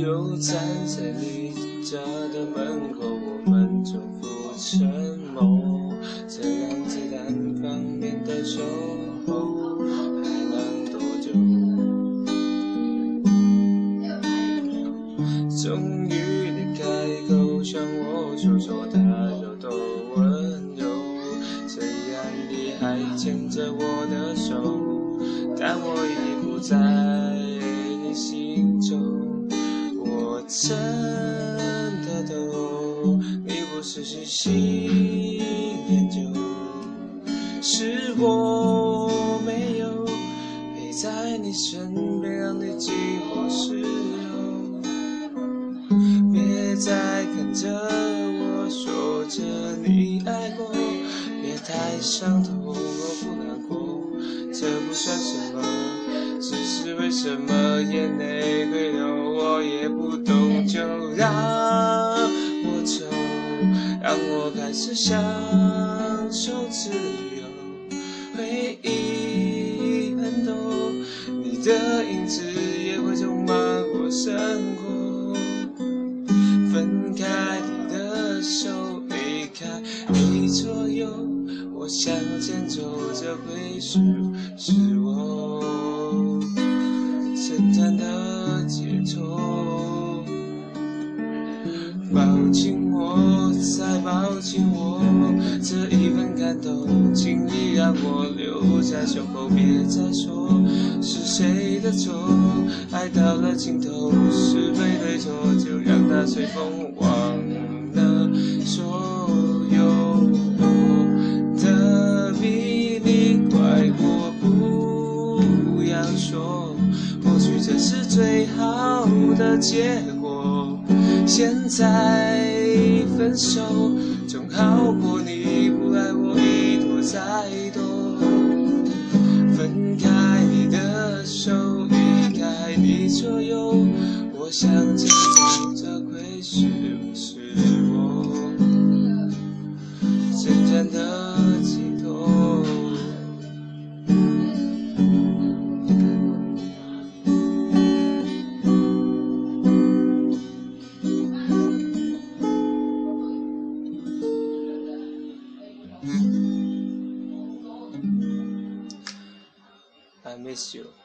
又站在你家的门口，我们重终于你开口向我说说他有多温柔，虽然你还牵着我的手，但我已不在你心中。我真的懂，你不是虚心研究，是我在看着我说着你爱过，别太伤痛，我不难过，这不算什么，只是为什么眼泪会流，我也不懂，就让我走，让我开始享受自由，回忆很多，你的影子也会充满我生向前走，这会是是我简单的解脱。抱紧我，再抱紧我，这一份感动，请你让我留在胸口，别再说是谁的错。爱到了尽头，是非对错，就让它随风忘不要说，或许这是最好的结果。现在分手，总好过你不爱我一拖再拖。分开你的手，离开你左右，我向前走，这会是不是我真正的 miss you.